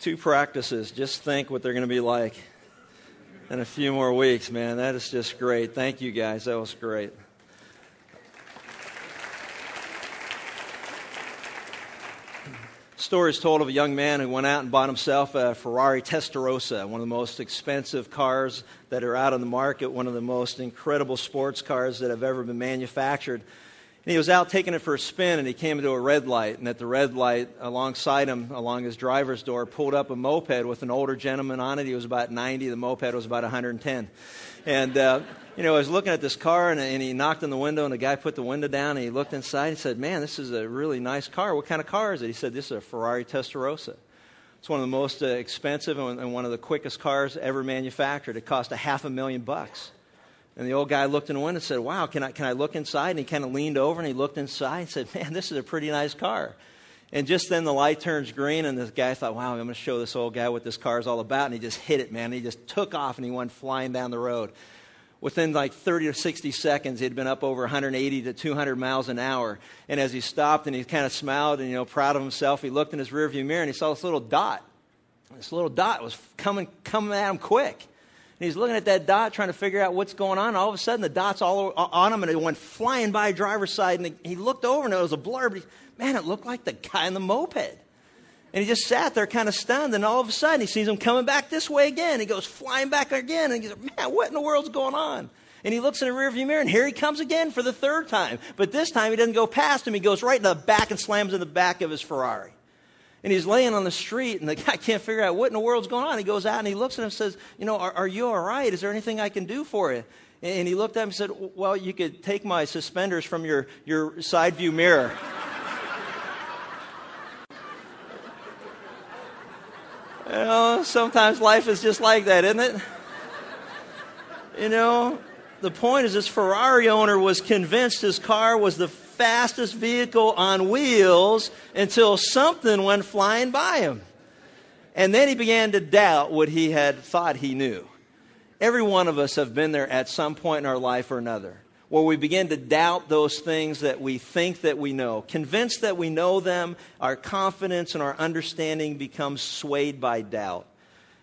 Two practices. Just think what they're going to be like in a few more weeks, man. That is just great. Thank you, guys. That was great. Story is told of a young man who went out and bought himself a Ferrari Testarossa, one of the most expensive cars that are out on the market, one of the most incredible sports cars that have ever been manufactured. And he was out taking it for a spin, and he came into a red light. And at the red light, alongside him, along his driver's door, pulled up a moped with an older gentleman on it. He was about 90. The moped was about 110. And, uh, you know, I was looking at this car, and, and he knocked on the window, and the guy put the window down, and he looked inside. He said, Man, this is a really nice car. What kind of car is it? He said, This is a Ferrari Testarossa. It's one of the most uh, expensive and one of the quickest cars ever manufactured. It cost a half a million bucks. And the old guy looked in the window and said, Wow, can I, can I look inside? And he kind of leaned over and he looked inside and said, Man, this is a pretty nice car. And just then the light turns green, and this guy thought, Wow, I'm going to show this old guy what this car is all about. And he just hit it, man. And he just took off and he went flying down the road. Within like 30 or 60 seconds, he'd been up over 180 to 200 miles an hour. And as he stopped and he kind of smiled and, you know, proud of himself, he looked in his rearview mirror and he saw this little dot. This little dot was coming, coming at him quick. And he's looking at that dot, trying to figure out what's going on. All of a sudden, the dot's all on him, and it went flying by driver's side. And he looked over, and it was a blur. But he, man, it looked like the guy in the moped. And he just sat there, kind of stunned. And all of a sudden, he sees him coming back this way again. He goes flying back again, and he's like, "Man, what in the world's going on?" And he looks in the rearview mirror, and here he comes again for the third time. But this time, he doesn't go past him. He goes right in the back and slams in the back of his Ferrari. And he's laying on the street, and the guy can't figure out what in the world's going on. He goes out and he looks at him and says, You know, are, are you all right? Is there anything I can do for you? And he looked at him and said, Well, you could take my suspenders from your, your side view mirror. you know, sometimes life is just like that, isn't it? You know, the point is this Ferrari owner was convinced his car was the fastest vehicle on wheels until something went flying by him. And then he began to doubt what he had thought he knew. Every one of us have been there at some point in our life or another where we begin to doubt those things that we think that we know. Convinced that we know them, our confidence and our understanding becomes swayed by doubt.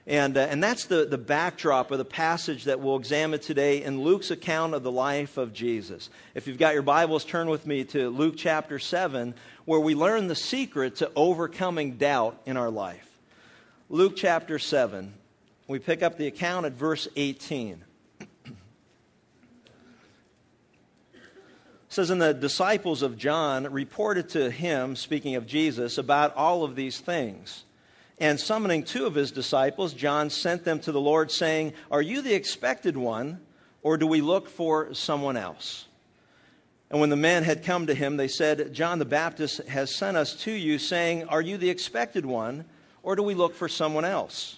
And, uh, and that's the, the backdrop of the passage that we'll examine today in Luke's account of the life of Jesus. If you've got your Bibles, turn with me to Luke chapter 7, where we learn the secret to overcoming doubt in our life. Luke chapter 7, we pick up the account at verse 18. It says, And the disciples of John reported to him, speaking of Jesus, about all of these things. And summoning two of his disciples, John sent them to the Lord, saying, Are you the expected one, or do we look for someone else? And when the men had come to him, they said, John the Baptist has sent us to you, saying, Are you the expected one, or do we look for someone else?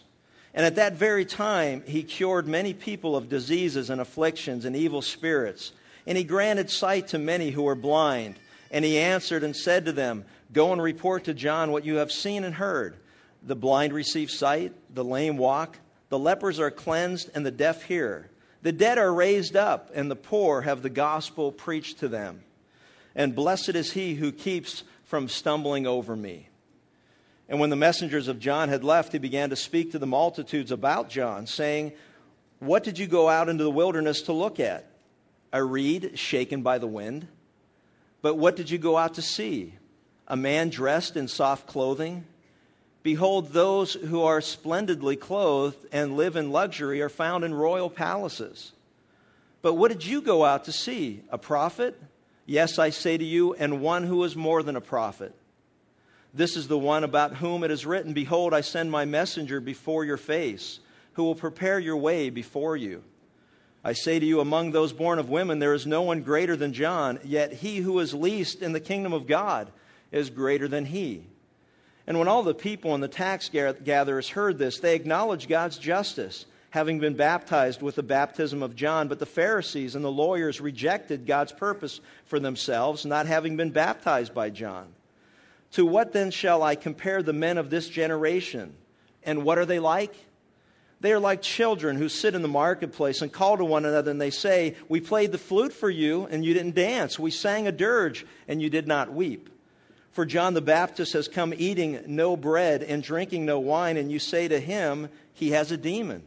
And at that very time, he cured many people of diseases and afflictions and evil spirits. And he granted sight to many who were blind. And he answered and said to them, Go and report to John what you have seen and heard the blind receive sight, the lame walk, the lepers are cleansed, and the deaf hear. The dead are raised up, and the poor have the gospel preached to them. And blessed is he who keeps from stumbling over me. And when the messengers of John had left, he began to speak to the multitudes about John, saying, What did you go out into the wilderness to look at? A reed shaken by the wind? But what did you go out to see? A man dressed in soft clothing? Behold, those who are splendidly clothed and live in luxury are found in royal palaces. But what did you go out to see? A prophet? Yes, I say to you, and one who is more than a prophet. This is the one about whom it is written Behold, I send my messenger before your face, who will prepare your way before you. I say to you, among those born of women, there is no one greater than John, yet he who is least in the kingdom of God is greater than he. And when all the people and the tax gatherers heard this, they acknowledged God's justice, having been baptized with the baptism of John. But the Pharisees and the lawyers rejected God's purpose for themselves, not having been baptized by John. To what then shall I compare the men of this generation? And what are they like? They are like children who sit in the marketplace and call to one another, and they say, We played the flute for you, and you didn't dance. We sang a dirge, and you did not weep. For John the Baptist has come eating no bread and drinking no wine, and you say to him, He has a demon.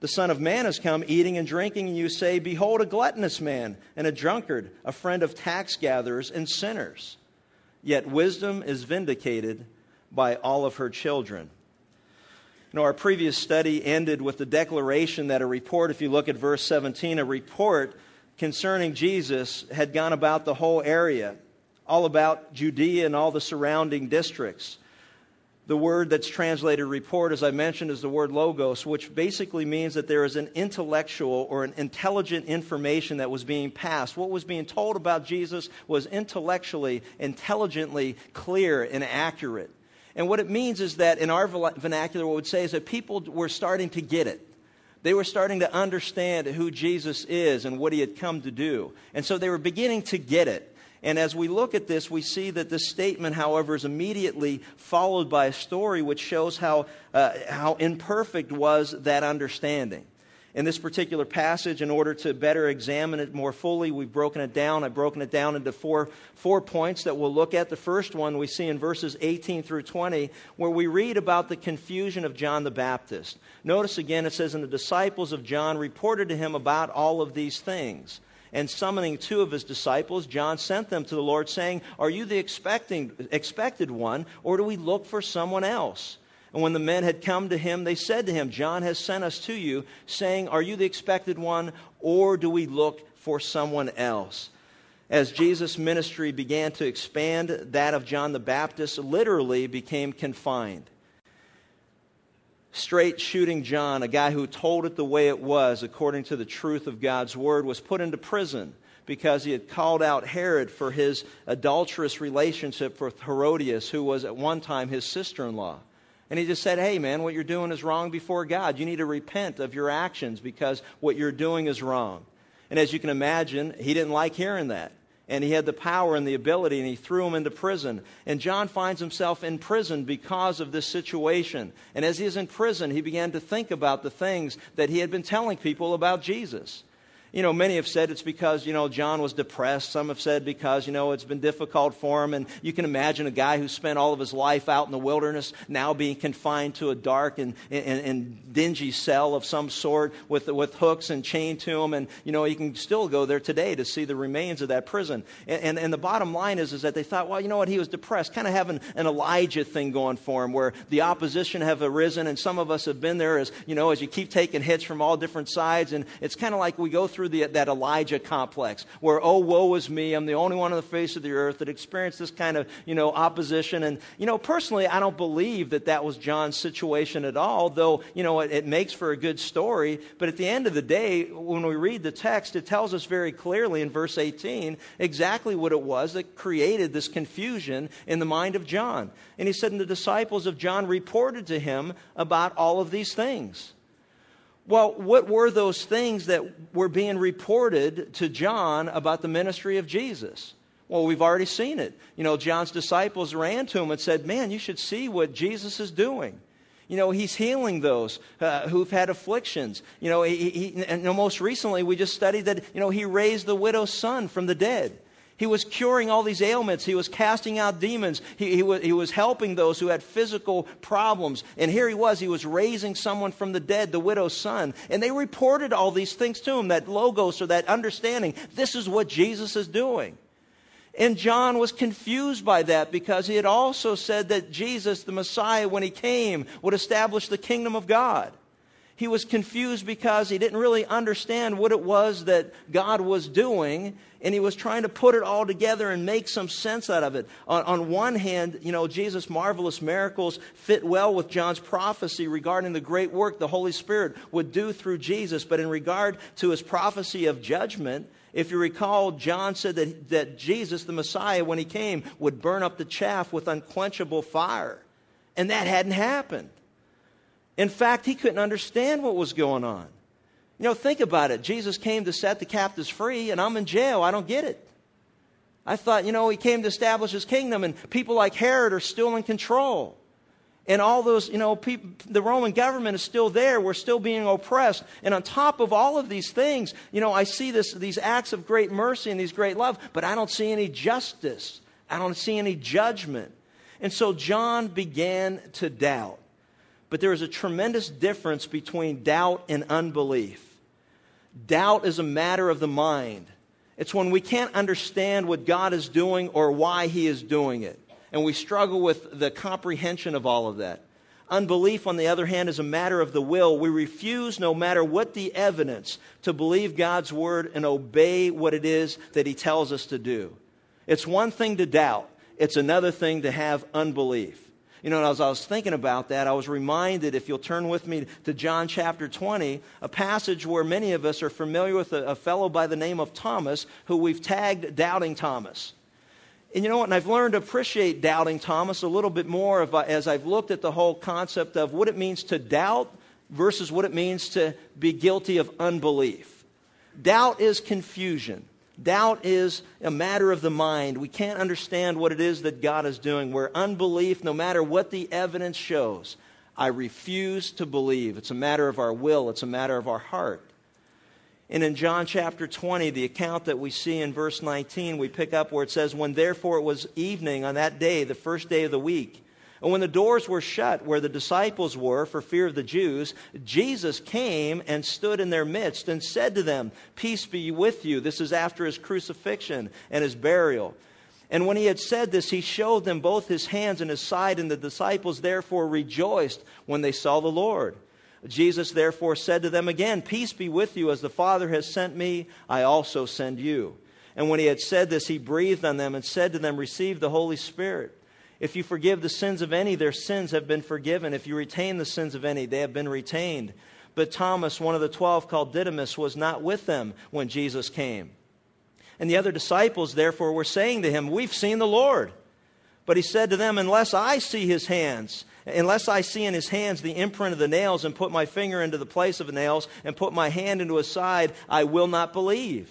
The Son of Man has come eating and drinking, and you say, Behold, a gluttonous man and a drunkard, a friend of tax gatherers and sinners. Yet wisdom is vindicated by all of her children. You know, our previous study ended with the declaration that a report, if you look at verse 17, a report concerning Jesus had gone about the whole area all about Judea and all the surrounding districts. The word that's translated report, as I mentioned, is the word logos, which basically means that there is an intellectual or an intelligent information that was being passed. What was being told about Jesus was intellectually, intelligently clear and accurate. And what it means is that in our vernacular, what would say is that people were starting to get it. They were starting to understand who Jesus is and what he had come to do. And so they were beginning to get it. And as we look at this, we see that this statement, however, is immediately followed by a story which shows how, uh, how imperfect was that understanding. In this particular passage, in order to better examine it more fully, we've broken it down. I've broken it down into four, four points that we'll look at. The first one we see in verses 18 through 20, where we read about the confusion of John the Baptist. Notice again, it says, And the disciples of John reported to him about all of these things. And summoning two of his disciples, John sent them to the Lord, saying, Are you the expecting, expected one, or do we look for someone else? And when the men had come to him, they said to him, John has sent us to you, saying, Are you the expected one, or do we look for someone else? As Jesus' ministry began to expand, that of John the Baptist literally became confined straight shooting John, a guy who told it the way it was according to the truth of God's word, was put into prison because he had called out Herod for his adulterous relationship with Herodias, who was at one time his sister in law. And he just said, Hey, man, what you're doing is wrong before God. You need to repent of your actions because what you're doing is wrong. And as you can imagine, he didn't like hearing that and he had the power and the ability, and he threw him into prison. And John finds himself in prison because of this situation. And as he is in prison, he began to think about the things that he had been telling people about Jesus you know, many have said it's because, you know, John was depressed. Some have said because, you know, it's been difficult for him. And you can imagine a guy who spent all of his life out in the wilderness now being confined to a dark and, and, and dingy cell of some sort with, with hooks and chained to him. And, you know, you can still go there today to see the remains of that prison. And, and, and the bottom line is, is that they thought, well, you know what, he was depressed, kind of having an Elijah thing going for him where the opposition have arisen. And some of us have been there as, you know, as you keep taking hits from all different sides. And it's kind of like we go through through the, that Elijah complex where, oh, woe is me. I'm the only one on the face of the earth that experienced this kind of, you know, opposition. And, you know, personally, I don't believe that that was John's situation at all, though, you know, it, it makes for a good story. But at the end of the day, when we read the text, it tells us very clearly in verse 18 exactly what it was that created this confusion in the mind of John. And he said, and the disciples of John reported to him about all of these things. Well, what were those things that were being reported to John about the ministry of Jesus? Well, we've already seen it. You know, John's disciples ran to him and said, Man, you should see what Jesus is doing. You know, he's healing those uh, who've had afflictions. You know, he, he, and most recently we just studied that, you know, he raised the widow's son from the dead. He was curing all these ailments. He was casting out demons. He, he, was, he was helping those who had physical problems. And here he was. He was raising someone from the dead, the widow's son. And they reported all these things to him that logos or that understanding. This is what Jesus is doing. And John was confused by that because he had also said that Jesus, the Messiah, when he came, would establish the kingdom of God. He was confused because he didn't really understand what it was that God was doing, and he was trying to put it all together and make some sense out of it. On, on, one hand, you know, Jesus' marvelous miracles fit well with John's prophecy regarding the great work the Holy Spirit would do through Jesus, but in regard to his prophecy of judgment, if you recall, John said that, that Jesus, the Messiah, when he came, would burn up the chaff with unquenchable fire. And that hadn't happened. In fact, he couldn't understand what was going on. You know, think about it. Jesus came to set the captives free, and I'm in jail. I don't get it. I thought, you know, he came to establish his kingdom, and people like Herod are still in control. And all those, you know, people, the Roman government is still there. We're still being oppressed. And on top of all of these things, you know, I see this, these acts of great mercy and these great love, but I don't see any justice I don't see any judgment. And so John began to doubt. But there is a tremendous difference between doubt and unbelief. Doubt is a matter of the mind. It's when we can't understand what God is doing or why He is doing it. And we struggle with the comprehension of all of that. Unbelief, on the other hand, is a matter of the will. We refuse, no matter what the evidence, to believe God's word and obey what it is that He tells us to do. It's one thing to doubt, it's another thing to have unbelief. You know, as I was thinking about that, I was reminded, if you'll turn with me to John chapter 20, a passage where many of us are familiar with a, a fellow by the name of Thomas, who we've tagged Doubting Thomas. And you know what? And I've learned to appreciate doubting Thomas a little bit more as I've looked at the whole concept of what it means to doubt versus what it means to be guilty of unbelief. Doubt is confusion. Doubt is a matter of the mind. We can't understand what it is that God is doing. Where unbelief, no matter what the evidence shows, I refuse to believe. It's a matter of our will, it's a matter of our heart. And in John chapter 20, the account that we see in verse 19, we pick up where it says, When therefore it was evening on that day, the first day of the week, and when the doors were shut where the disciples were for fear of the Jews, Jesus came and stood in their midst and said to them, Peace be with you. This is after his crucifixion and his burial. And when he had said this, he showed them both his hands and his side, and the disciples therefore rejoiced when they saw the Lord. Jesus therefore said to them again, Peace be with you. As the Father has sent me, I also send you. And when he had said this, he breathed on them and said to them, Receive the Holy Spirit. If you forgive the sins of any, their sins have been forgiven. If you retain the sins of any, they have been retained. But Thomas, one of the twelve called Didymus, was not with them when Jesus came. And the other disciples, therefore, were saying to him, We've seen the Lord. But he said to them, Unless I see his hands, unless I see in his hands the imprint of the nails, and put my finger into the place of the nails, and put my hand into his side, I will not believe.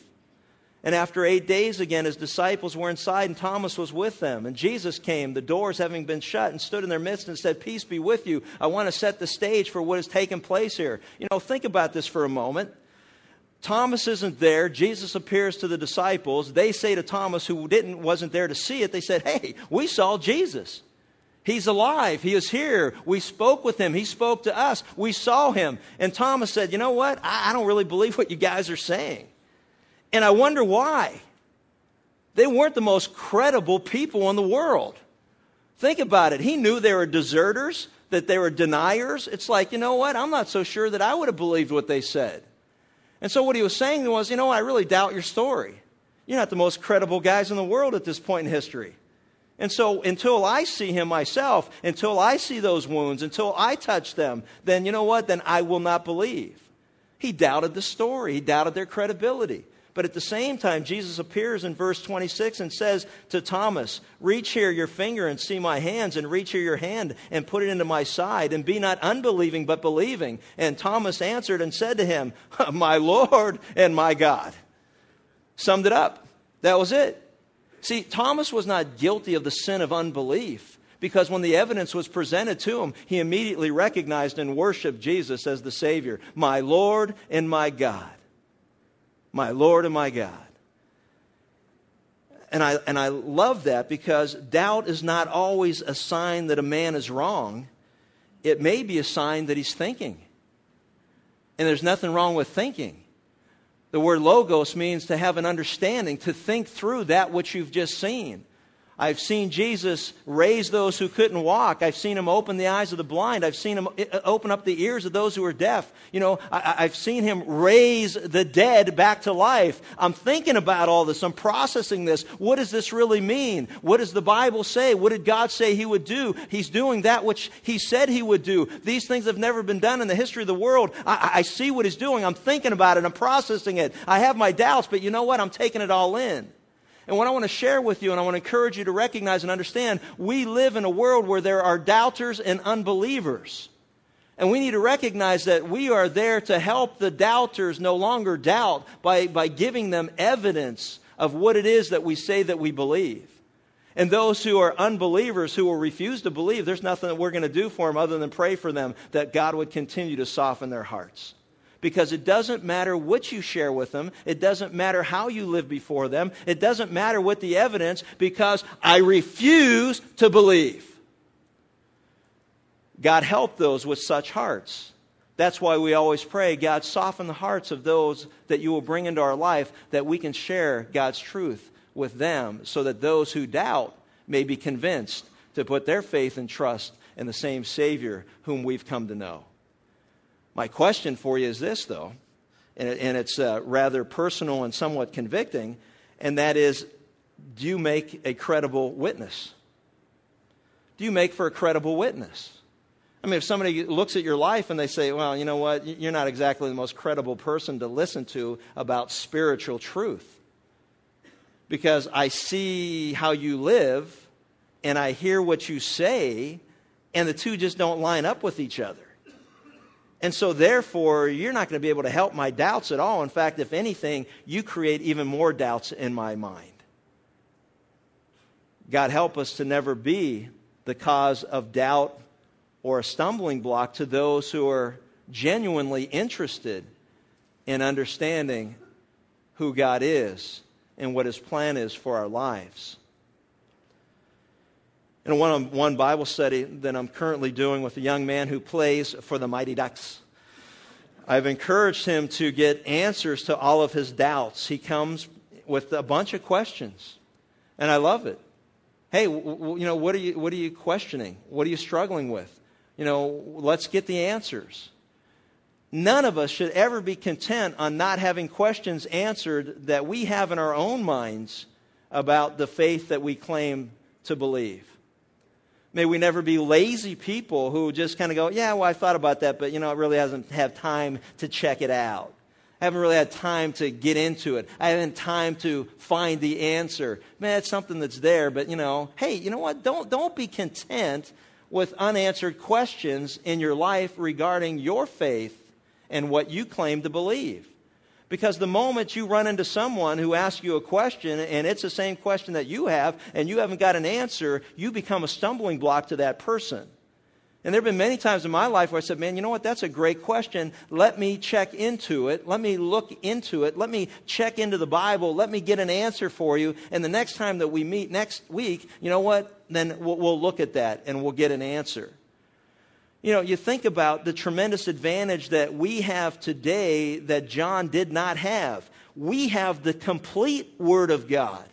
And after eight days again, his disciples were inside, and Thomas was with them. And Jesus came, the doors having been shut, and stood in their midst and said, Peace be with you. I want to set the stage for what has taken place here. You know, think about this for a moment. Thomas isn't there. Jesus appears to the disciples. They say to Thomas, who didn't, wasn't there to see it, they said, Hey, we saw Jesus. He's alive. He is here. We spoke with him. He spoke to us. We saw him. And Thomas said, You know what? I, I don't really believe what you guys are saying. And I wonder why. They weren't the most credible people in the world. Think about it. He knew they were deserters, that they were deniers. It's like, you know what? I'm not so sure that I would have believed what they said. And so what he was saying was, you know, I really doubt your story. You're not the most credible guys in the world at this point in history. And so until I see him myself, until I see those wounds, until I touch them, then you know what? Then I will not believe. He doubted the story. He doubted their credibility. But at the same time, Jesus appears in verse 26 and says to Thomas, Reach here your finger and see my hands, and reach here your hand and put it into my side, and be not unbelieving, but believing. And Thomas answered and said to him, My Lord and my God. Summed it up. That was it. See, Thomas was not guilty of the sin of unbelief because when the evidence was presented to him, he immediately recognized and worshiped Jesus as the Savior, my Lord and my God my Lord and my God. And I, and I love that because doubt is not always a sign that a man is wrong. It may be a sign that he's thinking. And there's nothing wrong with thinking. The word logos means to have an understanding, to think through that which you've just seen. I've seen Jesus raise those who couldn't walk. I've seen him open the eyes of the blind. I've seen him uh, open up the ears of those who are deaf. You know, I, have seen him raise the dead back to life. I'm thinking about all this. I'm processing this. What does this really mean? What does the Bible say? What did God say he would do? He's doing that which he said he would do. These things have never been done in the history of the world. I, I see what he's doing. I'm thinking about it. I'm processing it. I have my doubts, but you know what? I'm taking it all in. And what I want to share with you, and I want to encourage you to recognize and understand, we live in a world where there are doubters and unbelievers. And we need to recognize that we are there to help the doubters no longer doubt by, by giving them evidence of what it is that we say that we believe. And those who are unbelievers who will refuse to believe, there's nothing that we're going to do for them other than pray for them that God would continue to soften their hearts. Because it doesn't matter what you share with them. It doesn't matter how you live before them. It doesn't matter what the evidence because I refuse to believe. God help those with such hearts. That's why we always pray, God, soften the hearts of those that you will bring into our life that we can share God's truth with them so that those who doubt may be convinced to put their faith and trust in the same Savior whom we've come to know. My question for you is this, though, and it's uh, rather personal and somewhat convicting, and that is do you make a credible witness? Do you make for a credible witness? I mean, if somebody looks at your life and they say, well, you know what, you're not exactly the most credible person to listen to about spiritual truth. Because I see how you live and I hear what you say, and the two just don't line up with each other. And so, therefore, you're not going to be able to help my doubts at all. In fact, if anything, you create even more doubts in my mind. God help us to never be the cause of doubt or a stumbling block to those who are genuinely interested in understanding who God is and what His plan is for our lives. In a one on one Bible study that I'm currently doing with a young man who plays for the Mighty Ducks, I've encouraged him to get answers to all of his doubts. He comes with a bunch of questions, and I love it. Hey, w- w- you know, what are you, what are you questioning? What are you struggling with? You know, let's get the answers. None of us should ever be content on not having questions answered that we have in our own minds about the faith that we claim to believe. May we never be lazy people who just kind of go, yeah, well, I thought about that, but, you know, I really hasn't had time to check it out. I haven't really had time to get into it. I haven't time to find the answer. Man, it's something that's there, but, you know, hey, you know what? Don't, don't be content with unanswered questions in your life regarding your faith and what you claim to believe. Because the moment you run into someone who asks you a question and it's the same question that you have and you haven't got an answer, you become a stumbling block to that person. And there have been many times in my life where I said, man, you know what? That's a great question. Let me check into it. Let me look into it. Let me check into the Bible. Let me get an answer for you. And the next time that we meet next week, you know what? Then we'll, we'll look at that and we'll get an answer. You know, you think about the tremendous advantage that we have today that John did not have. We have the complete Word of God.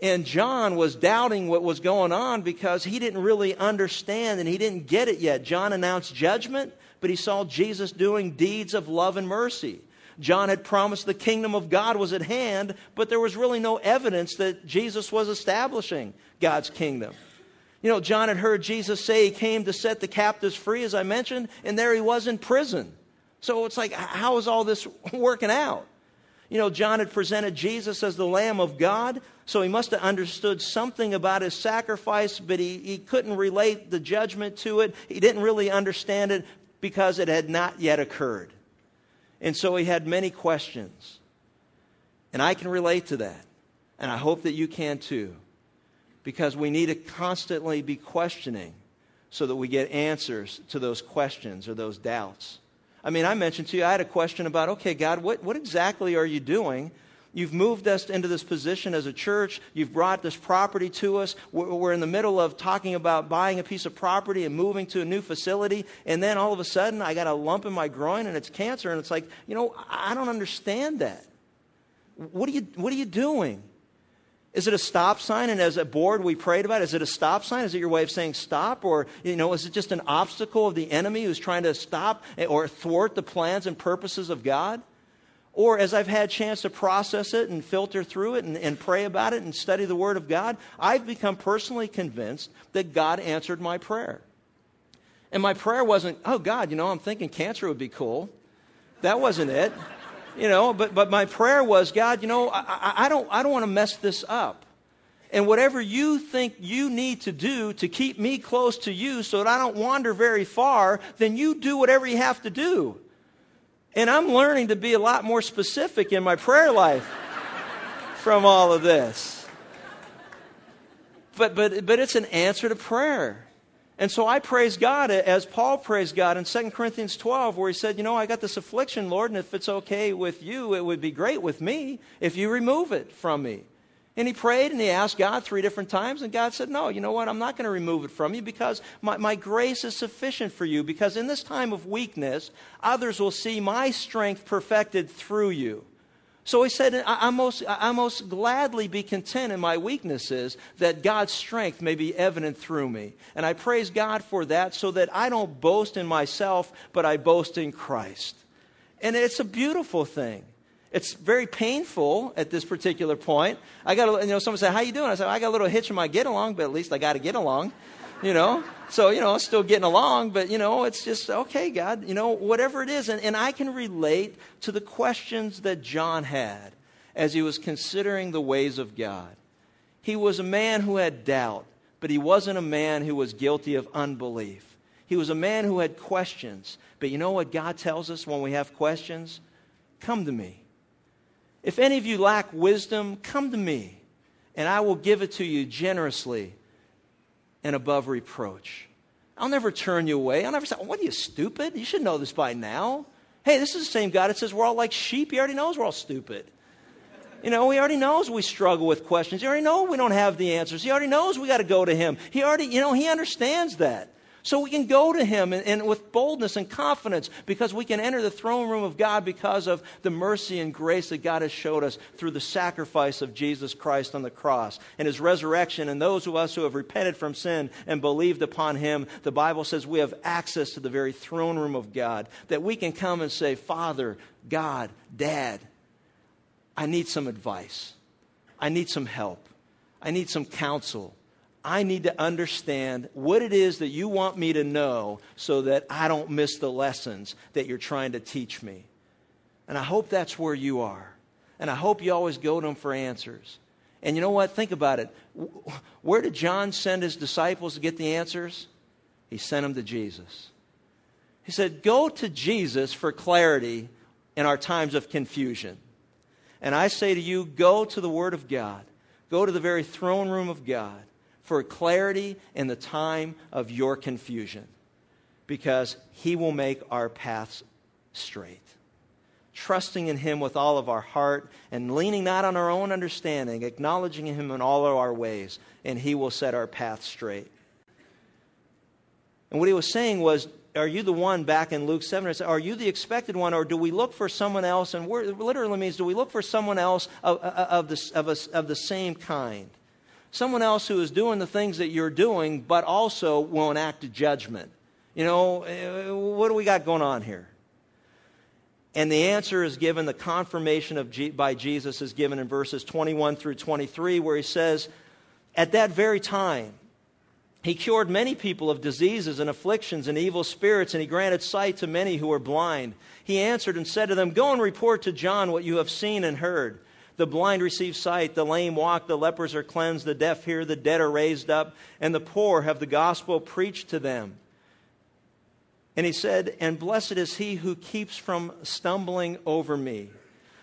And John was doubting what was going on because he didn't really understand and he didn't get it yet. John announced judgment, but he saw Jesus doing deeds of love and mercy. John had promised the kingdom of God was at hand, but there was really no evidence that Jesus was establishing God's kingdom. You know, John had heard Jesus say he came to set the captives free, as I mentioned, and there he was in prison. So it's like, how is all this working out? You know, John had presented Jesus as the Lamb of God, so he must have understood something about his sacrifice, but he, he couldn't relate the judgment to it. He didn't really understand it because it had not yet occurred. And so he had many questions. And I can relate to that. And I hope that you can too because we need to constantly be questioning so that we get answers to those questions or those doubts. I mean, I mentioned to you, I had a question about, okay, God, what, what exactly are you doing? You've moved us into this position as a church. You've brought this property to us. We're, in the middle of talking about buying a piece of property and moving to a new facility. And then all of a sudden, I got a lump in my groin and it's cancer. And it's like, you know, I don't understand that. What are you, what are you doing? Is it a stop sign? And as a board we prayed about, is it a stop sign? Is it your way of saying stop? Or, you know, is it just an obstacle of the enemy who's trying to stop or thwart the plans and purposes of God? Or as I've had chance to process it and filter through it and, and pray about it and study the Word of God, I've become personally convinced that God answered my prayer. And my prayer wasn't, oh God, you know, I'm thinking cancer would be cool. That wasn't it you know, but, but my prayer was, God, you know, I, I don't, I don't want to mess this up. And whatever you think you need to do to keep me close to you so that I don't wander very far, then you do whatever you have to do. And I'm learning to be a lot more specific in my prayer life from all of this. But, but, but it's an answer to prayer. And so I praise God as Paul praised God in 2 Corinthians 12, where he said, You know, I got this affliction, Lord, and if it's okay with you, it would be great with me if you remove it from me. And he prayed and he asked God three different times, and God said, No, you know what? I'm not going to remove it from you because my, my grace is sufficient for you. Because in this time of weakness, others will see my strength perfected through you. So he said, I, I, most, I most gladly be content in my weaknesses that God's strength may be evident through me. And I praise God for that so that I don't boast in myself, but I boast in Christ. And it's a beautiful thing. It's very painful at this particular point. I got, you know, someone said, "How you doing?" I said, "I got a little hitch in my get along, but at least I got to get along." You know? So you know still getting along but you know it's just okay god you know whatever it is. And, and i can relate to the questions that john had as he was considering the ways of god. He was a man who had doubt but he wasn't a man who was guilty of unbelief. He was a man who had questions. But you know what god tells us when we have questions? Come to me. If any of you lack wisdom come to me and i will give it to you generously and above reproach. I'll never turn you away. I'll never say, What are you, stupid? You should know this by now. Hey, this is the same God that says we're all like sheep. He already knows we're all stupid. You know, he already knows we struggle with questions. He already knows we don't have the answers. He already knows we got to go to him. He already, you know, he understands that. So we can go to him and, and, with boldness and confidence because we can enter the throne room of God because of the mercy and grace that God has showed us through the sacrifice of Jesus Christ on the cross and his resurrection. And those of us who have repented from sin and believed upon him, the Bible says we have access to the very throne room of God that we can come and say, Father, God, Dad, I need some advice. I need some help. I need some counsel. I need to understand what it is that you want me to know so that I don't miss the lessons that you're trying to teach me. And I hope that's where you are. And I hope you always go to them for answers. And you know what? Think about it. Where did John send his disciples to get the answers? He sent them to Jesus. He said, Go to Jesus for clarity in our times of confusion. And I say to you, go to the Word of God, go to the very throne room of God for clarity in the time of your confusion because He will make our paths straight. Trusting in Him with all of our heart and leaning not on our own understanding, acknowledging Him in all of our ways, and He will set our path straight. And what He was saying was, are you the one back in Luke 7? Are you the expected one, or do we look for someone else? And it literally means, do we look for someone else of, of, the, of, a, of the same kind? Someone else who is doing the things that you're doing, but also will enact judgment. You know, eh, what do we got going on here? And the answer is given, the confirmation of G- by Jesus is given in verses 21 through 23, where he says, At that very time, he cured many people of diseases and afflictions and evil spirits, and he granted sight to many who were blind. He answered and said to them, Go and report to John what you have seen and heard. The blind receive sight, the lame walk, the lepers are cleansed, the deaf hear, the dead are raised up, and the poor have the gospel preached to them. And he said, And blessed is he who keeps from stumbling over me.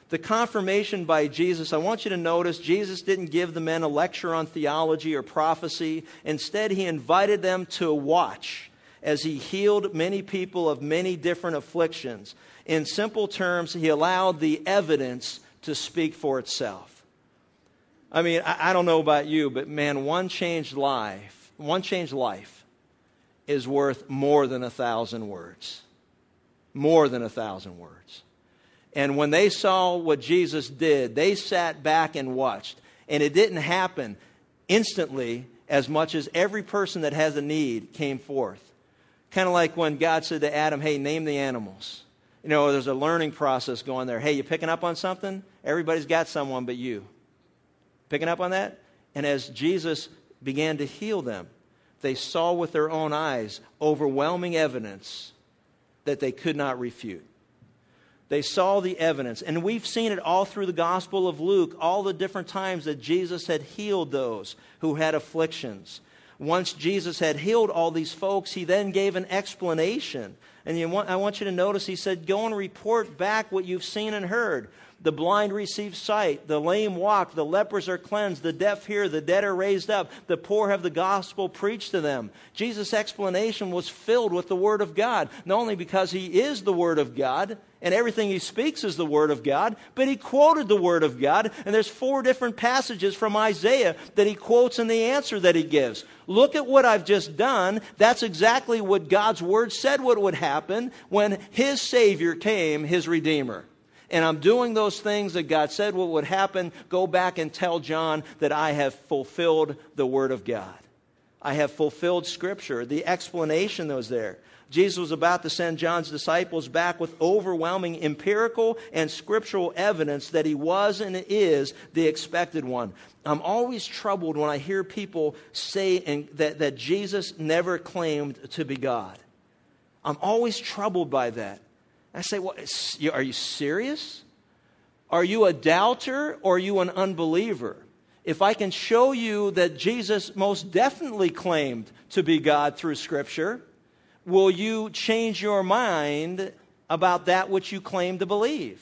The confirmation by Jesus, I want you to notice Jesus didn't give the men a lecture on theology or prophecy. Instead, he invited them to watch as he healed many people of many different afflictions. In simple terms, he allowed the evidence to speak for itself. I mean, I, I don't know about you, but man, one changed life, one changed life is worth more than a thousand words. More than a thousand words. And when they saw what Jesus did, they sat back and watched. And it didn't happen instantly as much as every person that has a need came forth. Kind of like when God said to Adam, Hey, name the animals. You know, there's a learning process going there. Hey, you picking up on something? Everybody's got someone but you. Picking up on that? And as Jesus began to heal them, they saw with their own eyes overwhelming evidence that they could not refute. They saw the evidence. And we've seen it all through the Gospel of Luke, all the different times that Jesus had healed those who had afflictions. Once Jesus had healed all these folks, he then gave an explanation. And want, I want you to notice he said, Go and report back what you've seen and heard. The blind receive sight, the lame walk, the lepers are cleansed, the deaf hear, the dead are raised up, the poor have the gospel preached to them. Jesus' explanation was filled with the Word of God, not only because He is the Word of God, and everything he speaks is the Word of God, but he quoted the Word of God, and there's four different passages from Isaiah that he quotes in the answer that he gives. Look at what I've just done. That's exactly what God's Word said what would happen when his Savior came, his Redeemer and I'm doing those things that God said what would happen, go back and tell John that I have fulfilled the Word of God. I have fulfilled Scripture. The explanation that was there. Jesus was about to send John's disciples back with overwhelming empirical and scriptural evidence that he was and is the expected one. I'm always troubled when I hear people say that, that Jesus never claimed to be God. I'm always troubled by that. I say, well, are you serious? Are you a doubter or are you an unbeliever? If I can show you that Jesus most definitely claimed to be God through Scripture, will you change your mind about that which you claim to believe?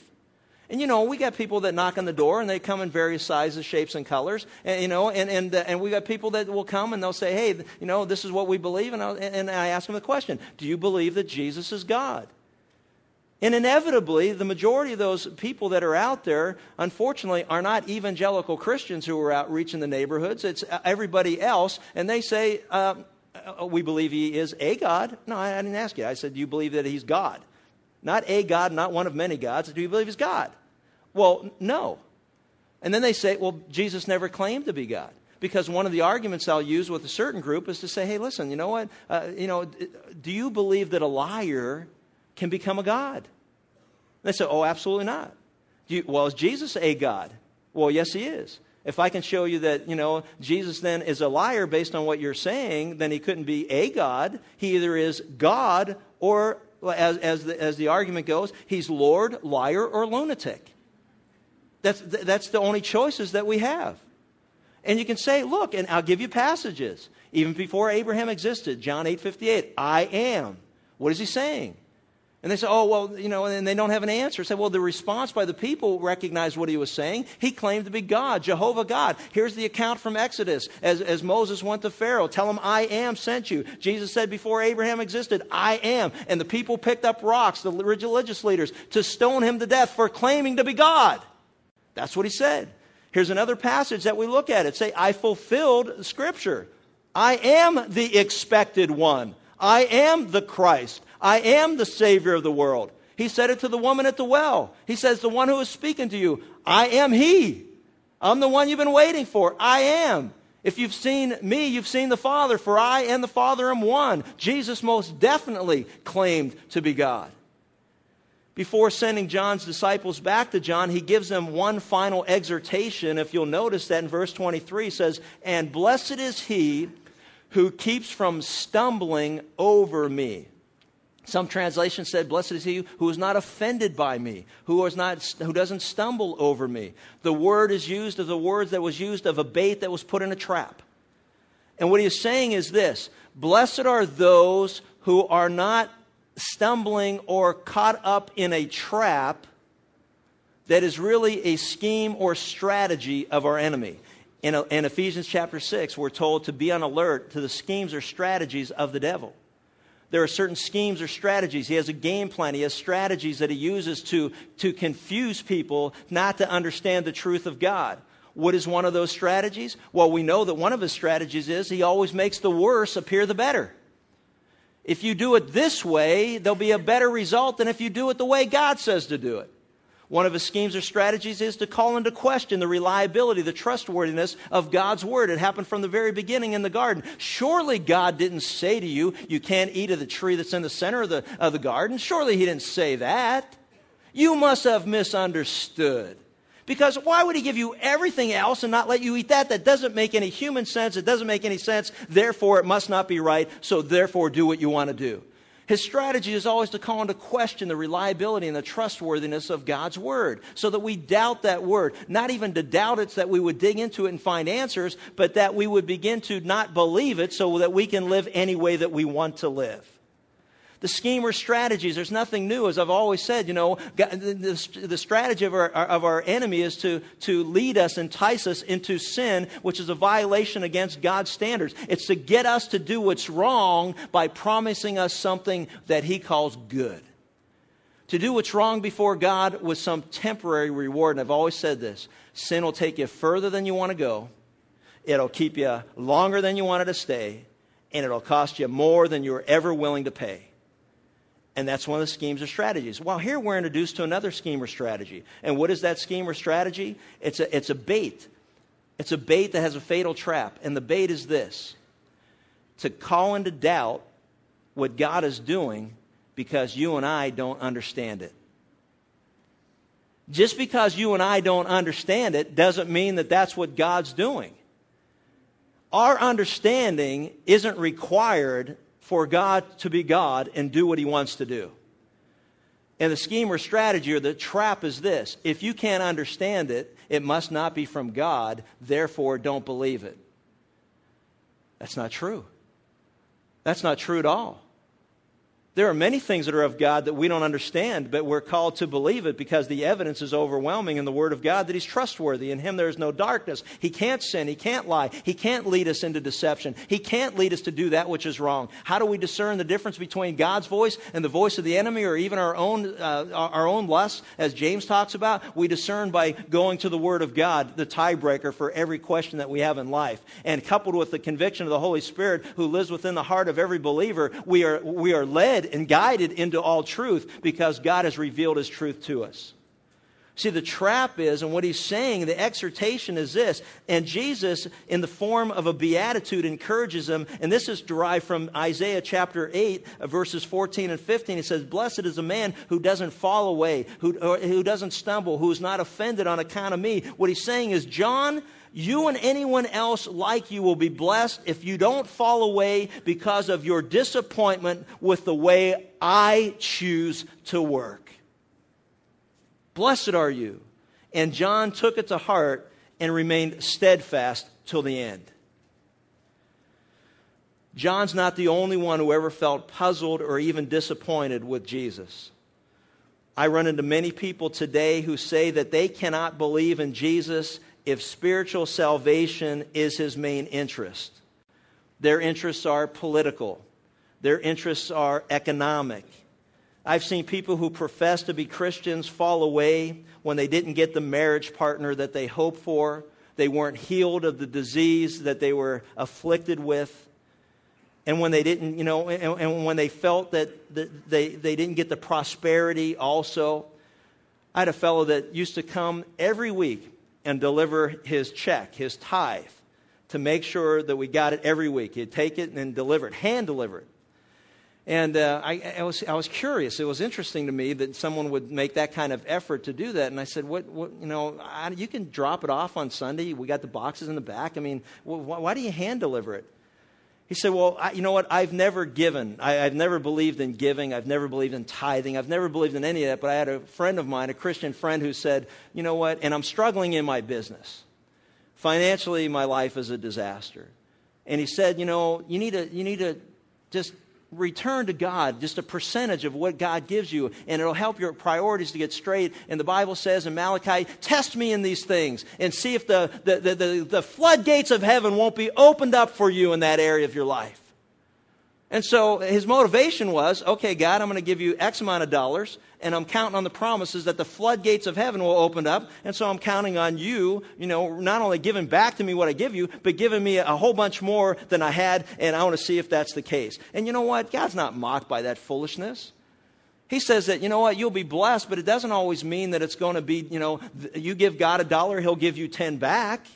And you know, we got people that knock on the door and they come in various sizes, shapes, and colors. And you know, and and uh, and we got people that will come and they'll say, "Hey, you know, this is what we believe." And I, and I ask them the question: Do you believe that Jesus is God? And inevitably, the majority of those people that are out there, unfortunately, are not evangelical Christians who are out reaching the neighborhoods. It's uh, everybody else. And they say, uh, uh, We believe he is a God. No, I didn't ask you. I said, Do you believe that he's God? Not a God, not one of many gods. Do you believe he's God? Well, no. And then they say, Well, Jesus never claimed to be God because one of the arguments I'll use with a certain group is to say, hey, listen, you know what? Uh, you know, do you believe that a liar can become a God? They say, Oh, absolutely not. You, well, is Jesus a God? Well, yes, he is. If I can show you that, you know, Jesus then is a liar based on what you're saying, then he couldn't be a God. He either is God or, as, as, the, as the argument goes, he's Lord, liar, or lunatic. That's, that's the only choices that we have. And you can say, look, and I'll give you passages. Even before Abraham existed, John 8 58, I am. What is he saying? And they say, oh, well, you know, and they don't have an answer. Say, well, the response by the people recognized what he was saying. He claimed to be God, Jehovah God. Here's the account from Exodus as, as Moses went to Pharaoh. Tell him, I am sent you. Jesus said before Abraham existed, I am. And the people picked up rocks, the religious leaders, to stone him to death for claiming to be God. That's what he said. Here's another passage that we look at it. Say, I fulfilled Scripture. I am the expected one. I am the Christ. I am the Savior of the world. He said it to the woman at the well. He says, The one who is speaking to you, I am He. I'm the one you've been waiting for. I am. If you've seen me, you've seen the Father, for I and the Father am one. Jesus most definitely claimed to be God. Before sending John's disciples back to John, he gives them one final exhortation. If you'll notice that in verse 23 he says, And blessed is he who keeps from stumbling over me. Some translations said, Blessed is he who is not offended by me, who, is not, who doesn't stumble over me. The word is used of the words that was used of a bait that was put in a trap. And what he is saying is this Blessed are those who are not stumbling or caught up in a trap that is really a scheme or strategy of our enemy. In, in Ephesians chapter 6, we're told to be on alert to the schemes or strategies of the devil. There are certain schemes or strategies. He has a game plan. He has strategies that he uses to, to confuse people not to understand the truth of God. What is one of those strategies? Well, we know that one of his strategies is he always makes the worse appear the better. If you do it this way, there'll be a better result than if you do it the way God says to do it. One of his schemes or strategies is to call into question the reliability, the trustworthiness of God's word. It happened from the very beginning in the garden. Surely God didn't say to you, you can't eat of the tree that's in the center of the, of the garden. Surely he didn't say that. You must have misunderstood. Because why would he give you everything else and not let you eat that? That doesn't make any human sense. It doesn't make any sense. Therefore, it must not be right. So, therefore, do what you want to do. His strategy is always to call into question the reliability and the trustworthiness of God's word so that we doubt that word. Not even to doubt it so that we would dig into it and find answers, but that we would begin to not believe it so that we can live any way that we want to live. The schemer strategies, there's nothing new. As I've always said, you know, the, strategy of our, of our enemy is to, to lead us, entice us into sin, which is a violation against God's standards. It's to get us to do what's wrong by promising us something that he calls good. To do what's wrong before God with some temporary reward. And I've always said this sin will take you further than you want to go, it'll keep you longer than you wanted to stay, and it'll cost you more than you were ever willing to pay. And that's one of the schemes or strategies. Well, here we're introduced to another scheme or strategy. And what is that scheme or strategy? It's a, it's a bait. It's a bait that has a fatal trap. And the bait is this to call into doubt what God is doing because you and I don't understand it. Just because you and I don't understand it doesn't mean that that's what God's doing. Our understanding isn't required for God to be God and do what he wants to do. And the scheme or strategy or the trap is this if you can't understand it, it must not be from God, therefore don't believe it. That's not true. That's not true at all. There are many things that are of God that we don't understand, but we're called to believe it because the evidence is overwhelming in the Word of God that He's trustworthy. In Him there is no darkness. He can't sin. He can't lie. He can't lead us into deception. He can't lead us to do that which is wrong. How do we discern the difference between God's voice and the voice of the enemy or even our own, uh, our own lusts, as James talks about? We discern by going to the Word of God, the tiebreaker for every question that we have in life. And coupled with the conviction of the Holy Spirit who lives within the heart of every believer, we are, we are led led and guided into all truth because God has revealed his truth to us. See, the trap is, and what he's saying, the exhortation is this. And Jesus, in the form of a beatitude, encourages them. And this is derived from Isaiah chapter 8, uh, verses 14 and 15. He says, Blessed is a man who doesn't fall away, who, who doesn't stumble, who is not offended on account of me. What he's saying is, John, you and anyone else like you will be blessed if you don't fall away because of your disappointment with the way I choose to work. Blessed are you. And John took it to heart and remained steadfast till the end. John's not the only one who ever felt puzzled or even disappointed with Jesus. I run into many people today who say that they cannot believe in Jesus if spiritual salvation is his main interest. Their interests are political, their interests are economic. I've seen people who profess to be Christians fall away when they didn't get the marriage partner that they hoped for. They weren't healed of the disease that they were afflicted with. And when they didn't, you know, and, and when they felt that, that they, they didn't get the prosperity also. I had a fellow that used to come every week and deliver his check, his tithe, to make sure that we got it every week. He'd take it and deliver it, hand deliver it. And uh, I, I, was, I was curious. It was interesting to me that someone would make that kind of effort to do that. And I said, "What? what you know, I, you can drop it off on Sunday. We got the boxes in the back. I mean, wh- why do you hand deliver it?" He said, Well, I, you know what? I've never given. I, have never believed in giving. I've never believed in tithing. I've never believed in any of that. But I had a friend of mine, a Christian friend, who said, You know what? And I'm struggling in my business. Financially, my life is a disaster. And he said, You know, you need to, you need to just return to God, just a percentage of what God gives you, and it'll help your priorities to get straight. And the Bible says in Malachi, test me in these things and see if the, the, the, the, the floodgates of heaven won't be opened up for you in that area of your life. And so his motivation was, okay, God, I'm going to give you X amount of dollars, and I'm counting on the promises that the floodgates of heaven will open up. And so I'm counting on you, you know, not only giving back to me what I give you, but giving me a whole bunch more than I had, and I want to see if that's the case. And you know what? God's not mocked by that foolishness. He says that, you know what, you'll be blessed, but it doesn't always mean that it's going to be, you know, you give God a dollar, he'll give you 10 back.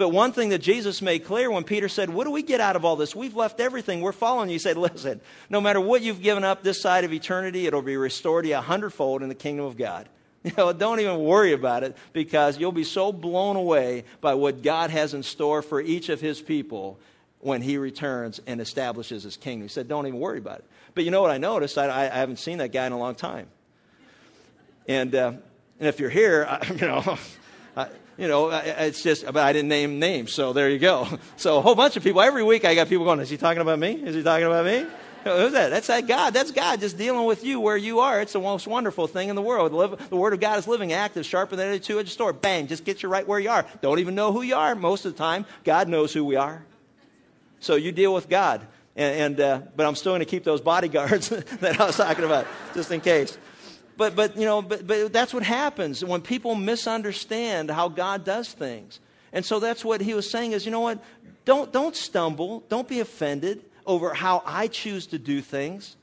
But one thing that Jesus made clear when Peter said, What do we get out of all this? We've left everything. We're following you. He said, Listen, no matter what you've given up this side of eternity, it'll be restored to you a hundredfold in the kingdom of God. You know, don't even worry about it because you'll be so blown away by what God has in store for each of his people when he returns and establishes his kingdom. He said, Don't even worry about it. But you know what I noticed? I, I haven't seen that guy in a long time. And, uh, and if you're here, I, you know, you know, it's just, but I didn't name names, so there you go. So a whole bunch of people, every week I got people going, is he talking about me? Is he talking about me? Who's that? That's that God. That's God just dealing with you where you are. It's the most wonderful thing in the world. The Word of God is living, active, sharper than any two-edged sword. Bang, just get you right where you are. Don't even know who you are most of the time. God knows who we are. So you deal with God. And, and uh, but I'm still going to keep those bodyguards that I was talking about, just in case. But, but you know, but, but that's what happens when people misunderstand how God does things. And so that's what he was saying is, you know what? Don't, don't stumble. Don't be offended over how I choose to do things.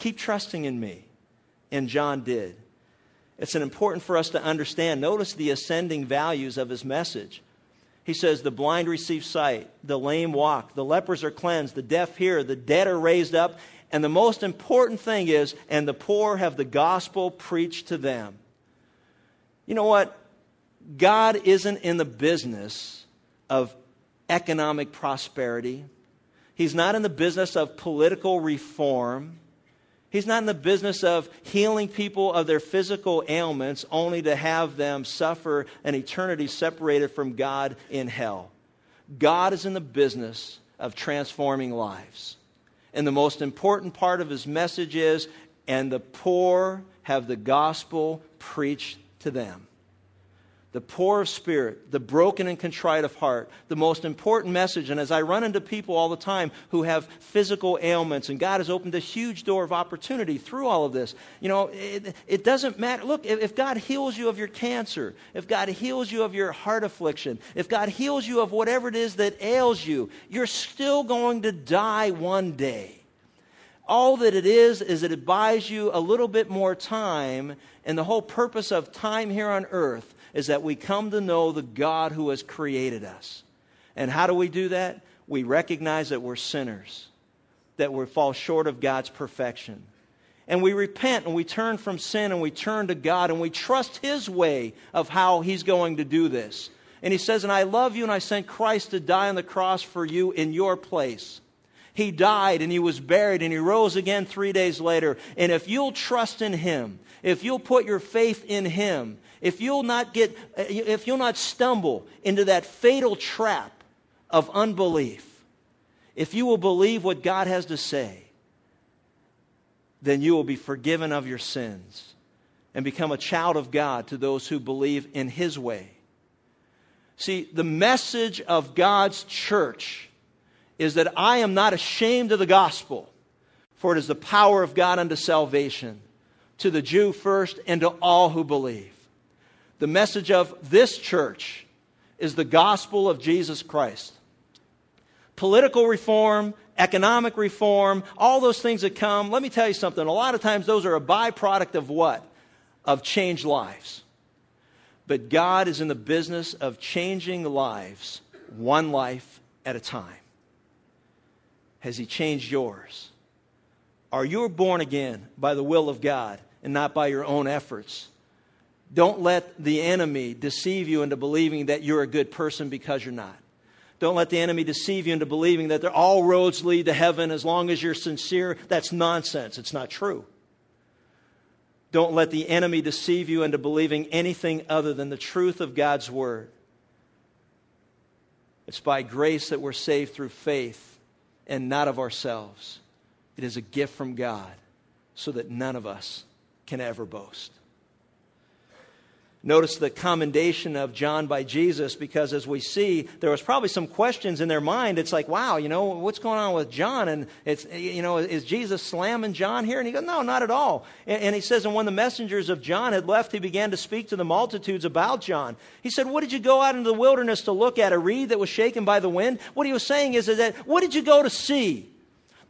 Keep trusting in me. And John did. It's an important for us to understand. Notice the ascending values of his message. He says, The blind receive sight, the lame walk, the lepers are cleansed, the deaf hear, the dead are raised up, and the most important thing is, and the poor have the gospel preached to them. You know what? God isn't in the business of economic prosperity. He's not in the business of political reform. He's not in the business of healing people of their physical ailments only to have them suffer an eternity separated from God in hell. God is in the business of transforming lives. And the most important part of his message is, and the poor have the gospel preached to them the poor of spirit, the broken and contrite of heart, the most important message. And as I run into people all the time who have physical ailments, and God has opened a huge door of opportunity through all of this, you know, it, it doesn't matter. Look, if, God heals you of your cancer, if God heals you of your heart affliction, if God heals you of whatever it is that ails you, you're still going to die one day all that it is is it buys you a little bit more time and the whole purpose of time here on earth is that we come to know the God who has created us. And how do we do that? We recognize that we're sinners, that we fall short of God's perfection. And we repent and we turn from sin and we turn to God and we trust His way of how He's going to do this. And He says, And I love you and I sent Christ to die on the cross for you in your place. He died and he was buried and he rose again three days later. And if you'll trust in him, if you'll put your faith in him, if you'll not get, uh, if you'll not stumble into that fatal trap of unbelief, if you will believe what God has to say, then you will be forgiven of your sins and become a child of God to those who believe in his way. See, the message of God's church is that I am not ashamed of the gospel, for it is the power of God unto salvation, to the Jew first and to all who believe. The message of this church is the gospel of Jesus Christ. Political reform, economic reform, all those things that come, let me tell you something. A lot of times those are a byproduct of what? Of changed lives. But God is in the business of changing lives, one life at a time. Has He changed yours? Are you born again by the will of God and not by your own efforts? Don't let the enemy deceive you into believing that you're a good person because you're not. Don't let the enemy deceive you into believing that all roads lead to heaven as long as you're sincere. That's nonsense. It's not true. Don't let the enemy deceive you into believing anything other than the truth of God's word. It's by grace that we're saved through faith and not of ourselves. It is a gift from God so that none of us can ever boast. Notice the commendation of John by Jesus because as we see, there was probably some questions in their mind. It's like, wow, you know, what's going on with John? And it's, you know, is Jesus slamming John here? And he goes, no, not at all. And, and he says, and when the messengers of John had left, he began to speak to the multitudes about John. He said, what did you go out into the wilderness to look at? A reed that was shaken by the wind? What he was saying is, is that, what did you go to see?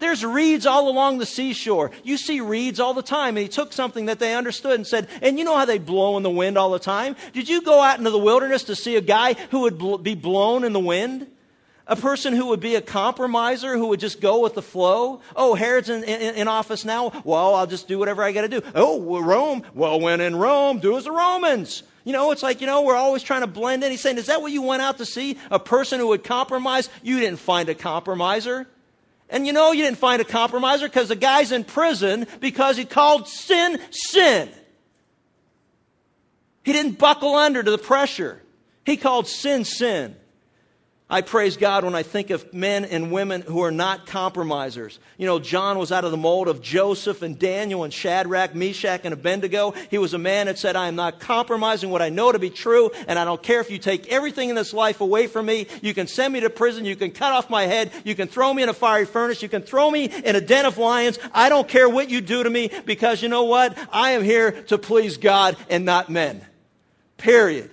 There's reeds all along the seashore. You see reeds all the time. And he took something that they understood and said, and you know how they blow in the wind all the time? Did you go out into the wilderness to see a guy who would bl- be blown in the wind? A person who would be a compromiser, who would just go with the flow. Oh, Herod's in, in, in office now. Well, I'll just do whatever I got to do. Oh, Rome. Well, when in Rome, do as the Romans. You know, it's like, you know, we're always trying to blend in. He's saying, is that what you went out to see? A person who would compromise? You didn't find a compromiser. And you know you didn't find a compromiser because the guy's in prison because he called sin sin. He didn't buckle under to the pressure. He called sin sin. I praise God when I think of men and women who are not compromisers. You know, John was out of the mold of Joseph and Daniel and Shadrach, Meshach, and Abednego. He was a man that said, I am not compromising what I know to be true, and I don't care if you take everything in this life away from me. You can send me to prison. You can cut off my head. You can throw me in a fiery furnace. You can throw me in a den of lions. I don't care what you do to me because you know what? I am here to please God and not men. Period.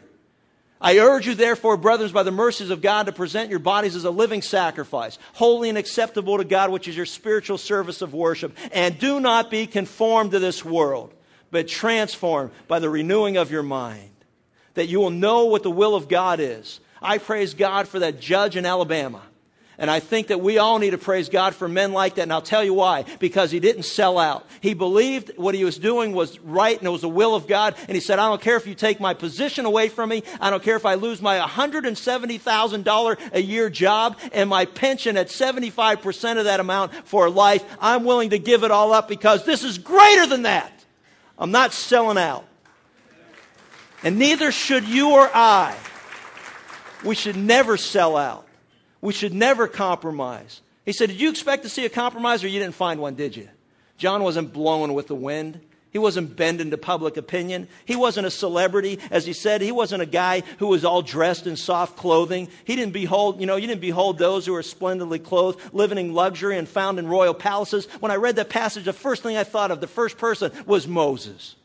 I urge you, therefore, brothers, by the mercies of God, to present your bodies as a living sacrifice, holy and acceptable to God, which is your spiritual service of worship. And do not be conformed to this world, but transformed by the renewing of your mind, that you will know what the will of God is. I praise God for that judge in Alabama and I think that we all need to praise God for men like that. And I'll tell you why. Because he didn't sell out. He believed what he was doing was right and it was the will of God. And he said, I don't care if you take my position away from me. I don't care if I lose my $170,000 a year job and my pension at 75% of that amount for life. I'm willing to give it all up because this is greater than that. I'm not selling out. And neither should you or I. We should never sell out. We should never compromise. He said, Did you expect to see a compromise or you didn't find one, did you? John wasn't blowing with the wind. He wasn't bending to public opinion. He wasn't a celebrity. As he said, he wasn't a guy who was all dressed in soft clothing. He didn't behold, you know, you didn't behold those who were splendidly clothed, living in luxury and found in royal palaces. When I read that passage, the first thing I thought of, the first person was Moses.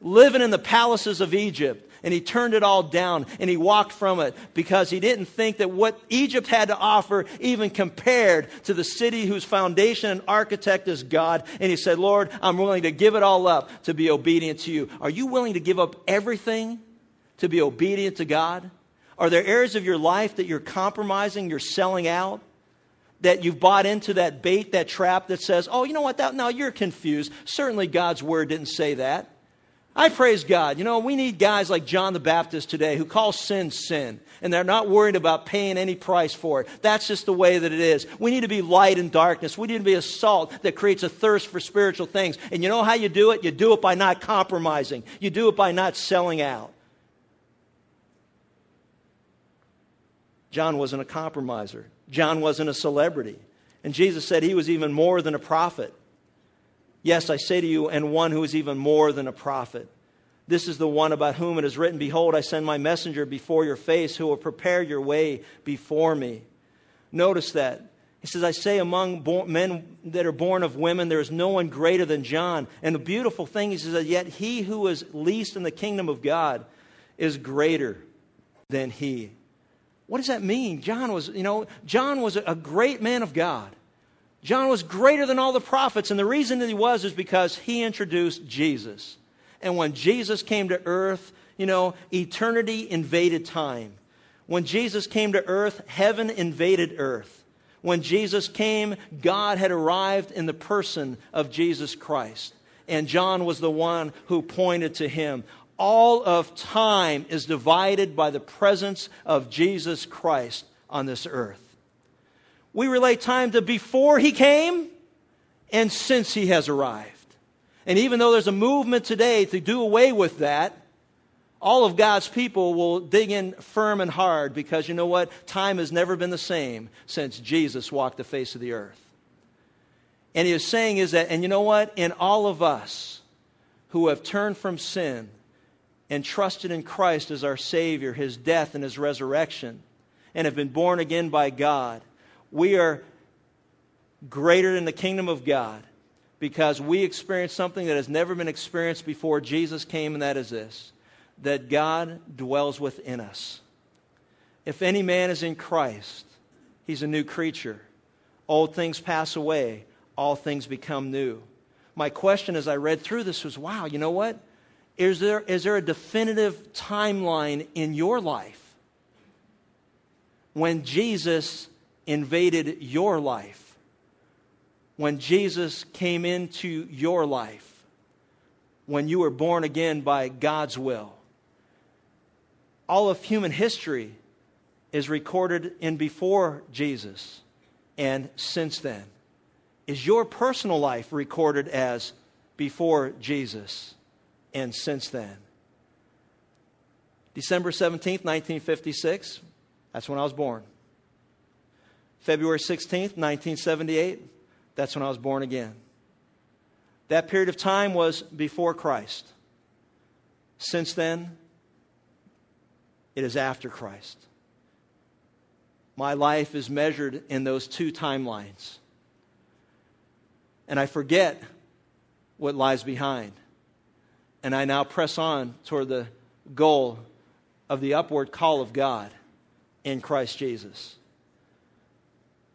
Living in the palaces of Egypt, and he turned it all down and he walked from it because he didn't think that what Egypt had to offer even compared to the city whose foundation and architect is God. And he said, Lord, I'm willing to give it all up to be obedient to you. Are you willing to give up everything to be obedient to God? Are there areas of your life that you're compromising, you're selling out? that you've bought into that bait, that trap that says, oh, you know what, that, no, you're confused. Certainly God's word didn't say that. I praise God. You know, we need guys like John the Baptist today who call sin sin, and they're not worried about paying any price for it. That's just the way that it is. We need to be light in darkness. We need to be a salt that creates a thirst for spiritual things. And you know how you do it? You do it by not compromising, you do it by not selling out. John wasn't a compromiser, John wasn't a celebrity. And Jesus said he was even more than a prophet. Yes, I say to you, and one who is even more than a prophet. This is the one about whom it is written, Behold, I send my messenger before your face who will prepare your way before me. Notice that. He says, I say among men that are born of women, there is no one greater than John. And the beautiful thing is that yet he who is least in the kingdom of God is greater than he. What does that mean? John was, you know, John was a great man of God. John was greater than all the prophets, and the reason that he was is because he introduced Jesus. And when Jesus came to earth, you know, eternity invaded time. When Jesus came to earth, heaven invaded earth. When Jesus came, God had arrived in the person of Jesus Christ. And John was the one who pointed to him. All of time is divided by the presence of Jesus Christ on this earth. We relate time to before he came and since he has arrived. And even though there's a movement today to do away with that, all of God's people will dig in firm and hard because you know what? Time has never been the same since Jesus walked the face of the earth. And he is saying is that, and you know what? In all of us who have turned from sin and trusted in Christ as our Savior, his death and his resurrection, and have been born again by God, we are greater in the kingdom of God because we experience something that has never been experienced before Jesus came, and that is this that God dwells within us. If any man is in Christ, he's a new creature. Old things pass away, all things become new. My question as I read through this was wow, you know what? Is there, is there a definitive timeline in your life when Jesus invaded your life, when Jesus came into your life, when you were born again by God's will. All of human history is recorded in before Jesus and since then. Is your personal life recorded as before Jesus and since then? December 17th, 1956, that's when I was born. February 16th, 1978, that's when I was born again. That period of time was before Christ. Since then, it is after Christ. My life is measured in those two timelines. And I forget what lies behind. And I now press on toward the goal of the upward call of God in Christ Jesus.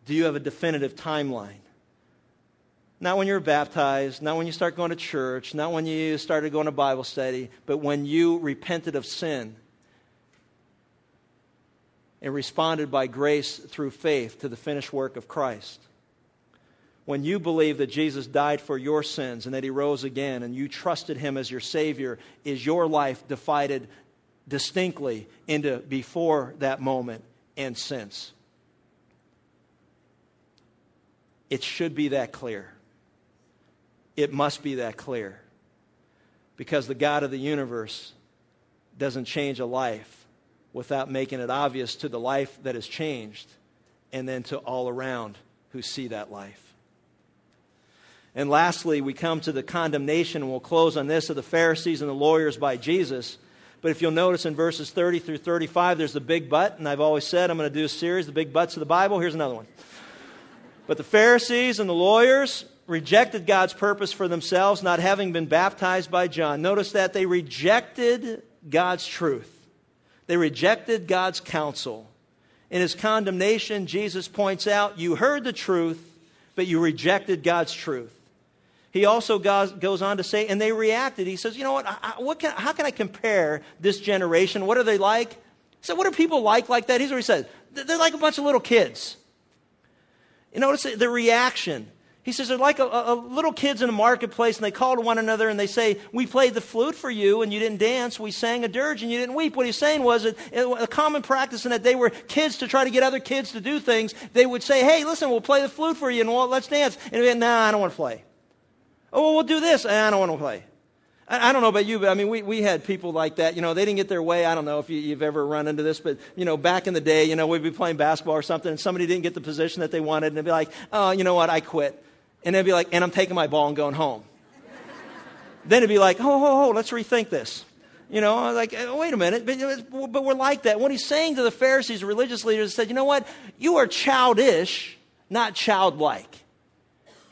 Do you have a definitive timeline? Not when you're baptized, not when you start going to church, not when you started going to Bible study, but when you repented of sin and responded by grace through faith to the finished work of Christ. When you believe that Jesus died for your sins and that he rose again and you trusted him as your Savior, is your life divided distinctly into before that moment and since? It should be that clear. It must be that clear. Because the God of the universe doesn't change a life without making it obvious to the life that is changed and then to all around who see that life. And lastly, we come to the condemnation, and we'll close on this of the Pharisees and the lawyers by Jesus. But if you'll notice in verses 30 through 35, there's the big but, and I've always said I'm going to do a series, the big buts of the Bible. Here's another one. But the Pharisees and the lawyers rejected God's purpose for themselves, not having been baptized by John. Notice that they rejected God's truth, they rejected God's counsel. In his condemnation, Jesus points out, You heard the truth, but you rejected God's truth. He also goes on to say, and they reacted. He says, You know what? what can, how can I compare this generation? What are they like? He said, What are people like like that? Here's what he says They're like a bunch of little kids. You notice the reaction. He says they're like a, a, little kids in a marketplace, and they call to one another and they say, "We played the flute for you, and you didn't dance. We sang a dirge, and you didn't weep." What he's saying was that a common practice in that they were kids to try to get other kids to do things. They would say, "Hey, listen, we'll play the flute for you, and we'll, let's dance." And they'd be, "Nah, I don't want to play." Oh, well, we'll do this. Ah, I don't want to play. I, don't know about you, but I mean, we, we had people like that. You know, they didn't get their way. I don't know if you, you've ever run into this, but, you know, back in the day, you know, we'd be playing basketball or something, and somebody didn't get the position that they wanted, and they'd be like, oh, you know what, I quit. And they'd be like, and I'm taking my ball and going home. then it'd be like, oh, oh, oh, let's rethink this. You know, like, uh, wait a minute, but, but we're like that. What he's saying to the Pharisees, religious leaders, said, you know what? You are childish, not childlike.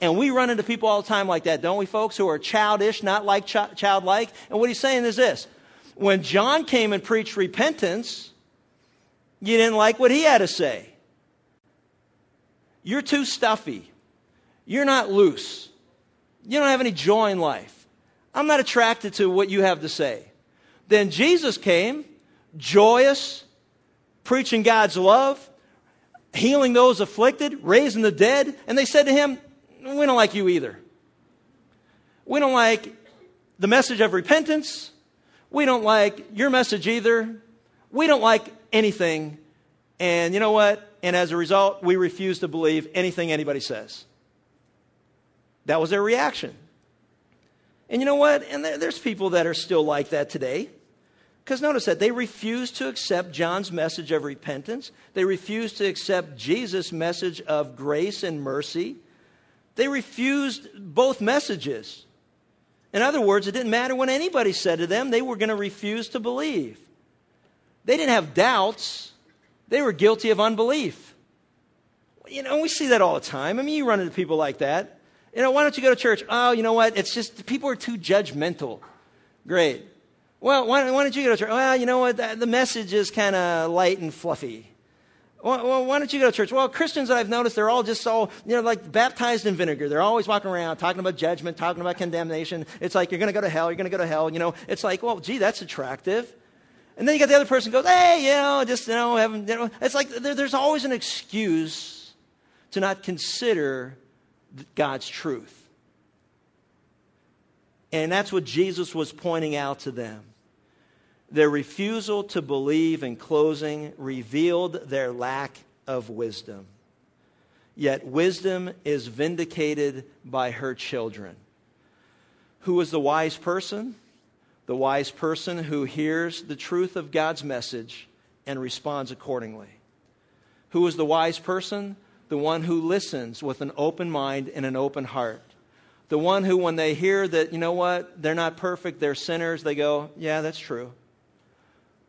And we run into people all the time like that, don't we, folks, who are childish, not like ch- childlike? And what he's saying is this when John came and preached repentance, you didn't like what he had to say. You're too stuffy. You're not loose. You don't have any joy in life. I'm not attracted to what you have to say. Then Jesus came, joyous, preaching God's love, healing those afflicted, raising the dead, and they said to him, we don't like you either. We don't like the message of repentance. We don't like your message either. We don't like anything. And you know what? And as a result, we refuse to believe anything anybody says. That was their reaction. And you know what? And there's people that are still like that today. Because notice that they refuse to accept John's message of repentance. They refuse to accept Jesus' message of grace and mercy. They refused both messages. In other words, it didn't matter what anybody said to them, they were going to refuse to believe. They didn't have doubts, they were guilty of unbelief. You know, we see that all the time. I mean, you run into people like that. You know, why don't you go to church? Oh, you know what? It's just people are too judgmental. Great. Well, why, why don't you go to church? Well, you know what? The message is kind of light and fluffy. Well, why don't you go to church? Well, Christians that I've noticed, they're all just so, you know, like baptized in vinegar. They're always walking around talking about judgment, talking about condemnation. It's like, you're going to go to hell, you're going to go to hell. You know, it's like, well, gee, that's attractive. And then you got the other person goes, hey, you know, just, you know, having, you know, it's like there, there's always an excuse to not consider God's truth. And that's what Jesus was pointing out to them. Their refusal to believe in closing revealed their lack of wisdom. Yet wisdom is vindicated by her children. Who is the wise person? The wise person who hears the truth of God's message and responds accordingly. Who is the wise person? the one who listens with an open mind and an open heart. The one who, when they hear that, you know what, they're not perfect, they're sinners, they go, yeah, that's true.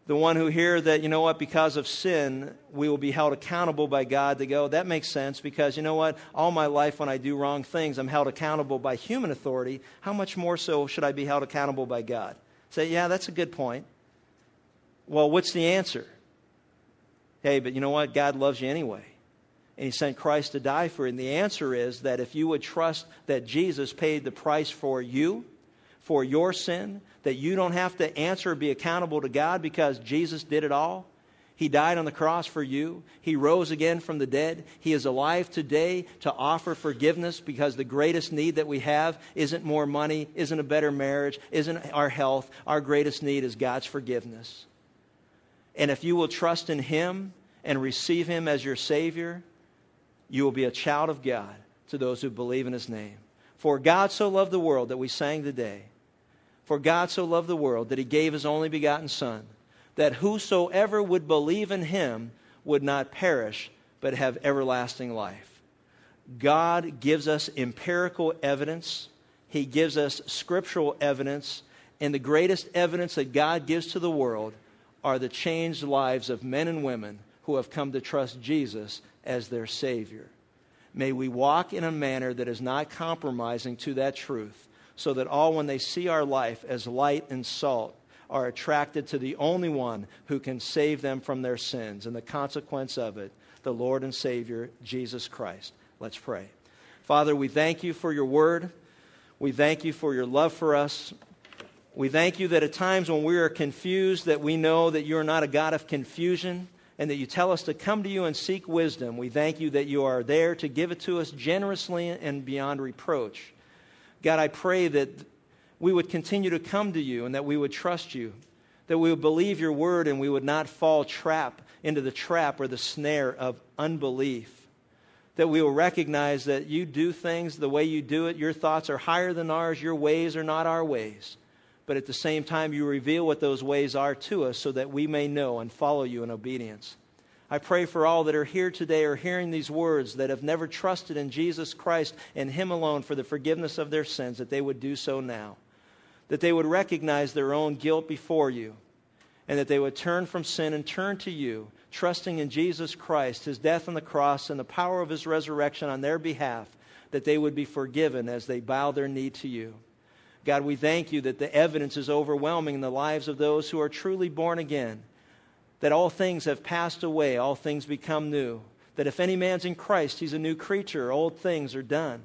The one who hear that, you know what, because of sin, we will be held accountable by God, they go, that makes sense because, you know what, all my life when I do wrong things, I'm held accountable by human authority. How much more so should I be held accountable by God? Say, yeah, that's a good point. Well, what's the answer? Hey, but you know what? God loves you anyway and he sent Christ to die for it. And the answer is that if you would trust that Jesus paid the price for you, for your sin, that you don't have to answer or be accountable to God because Jesus did it all. He died on the cross for you. He rose again from the dead. He is alive today to offer forgiveness because the greatest need that we have isn't more money, isn't a better marriage, isn't our health. Our greatest need is God's forgiveness. And if you will trust in Him and receive Him as your Savior, you will be a child of God to those who believe in his name. For God so loved the world that we sang today. For God so loved the world that he gave his only begotten Son, that whosoever would believe in him would not perish, but have everlasting life. God gives us empirical evidence, he gives us scriptural evidence, and the greatest evidence that God gives to the world are the changed lives of men and women who have come to trust Jesus as their Savior. May we walk in a manner that is not compromising to that truth, so that all, when they see our life as light and salt, are attracted to the only one who can save them from their sins and the consequence of it, the Lord and Savior, Jesus Christ. Let's pray. Father, we thank you for your word. We thank you for your love for us. We thank you that at times when we are confused, that we know that you're not a God of confusion, and that you tell us to come to you and seek wisdom. We thank you that you are there to give it to us generously and beyond reproach. God, I pray that we would continue to come to you and that we would trust you, that we would believe your word and we would not fall trap into the trap or the snare of unbelief. That we will recognize that you do things the way you do it. Your thoughts are higher than ours. Your ways are not our ways but at the same time, you reveal what those ways are to us so that we may know and follow you in obedience. I pray for all that are here today or hearing these words that have never trusted in Jesus Christ and Him alone for the forgiveness of their sins, that they would do so now. That they would recognize their own guilt before you, and that they would turn from sin and turn to you, trusting in Jesus Christ, His death on the cross, and the power of His resurrection on their behalf, that they would be forgiven as they bow their knee to you. God, we thank you that the evidence is overwhelming in the lives of those who are truly born again, that all things have passed away, all things become new, that if any man's in Christ, he's a new creature, old things are done.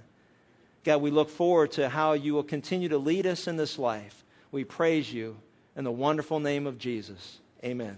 God, we look forward to how you will continue to lead us in this life. We praise you in the wonderful name of Jesus. Amen.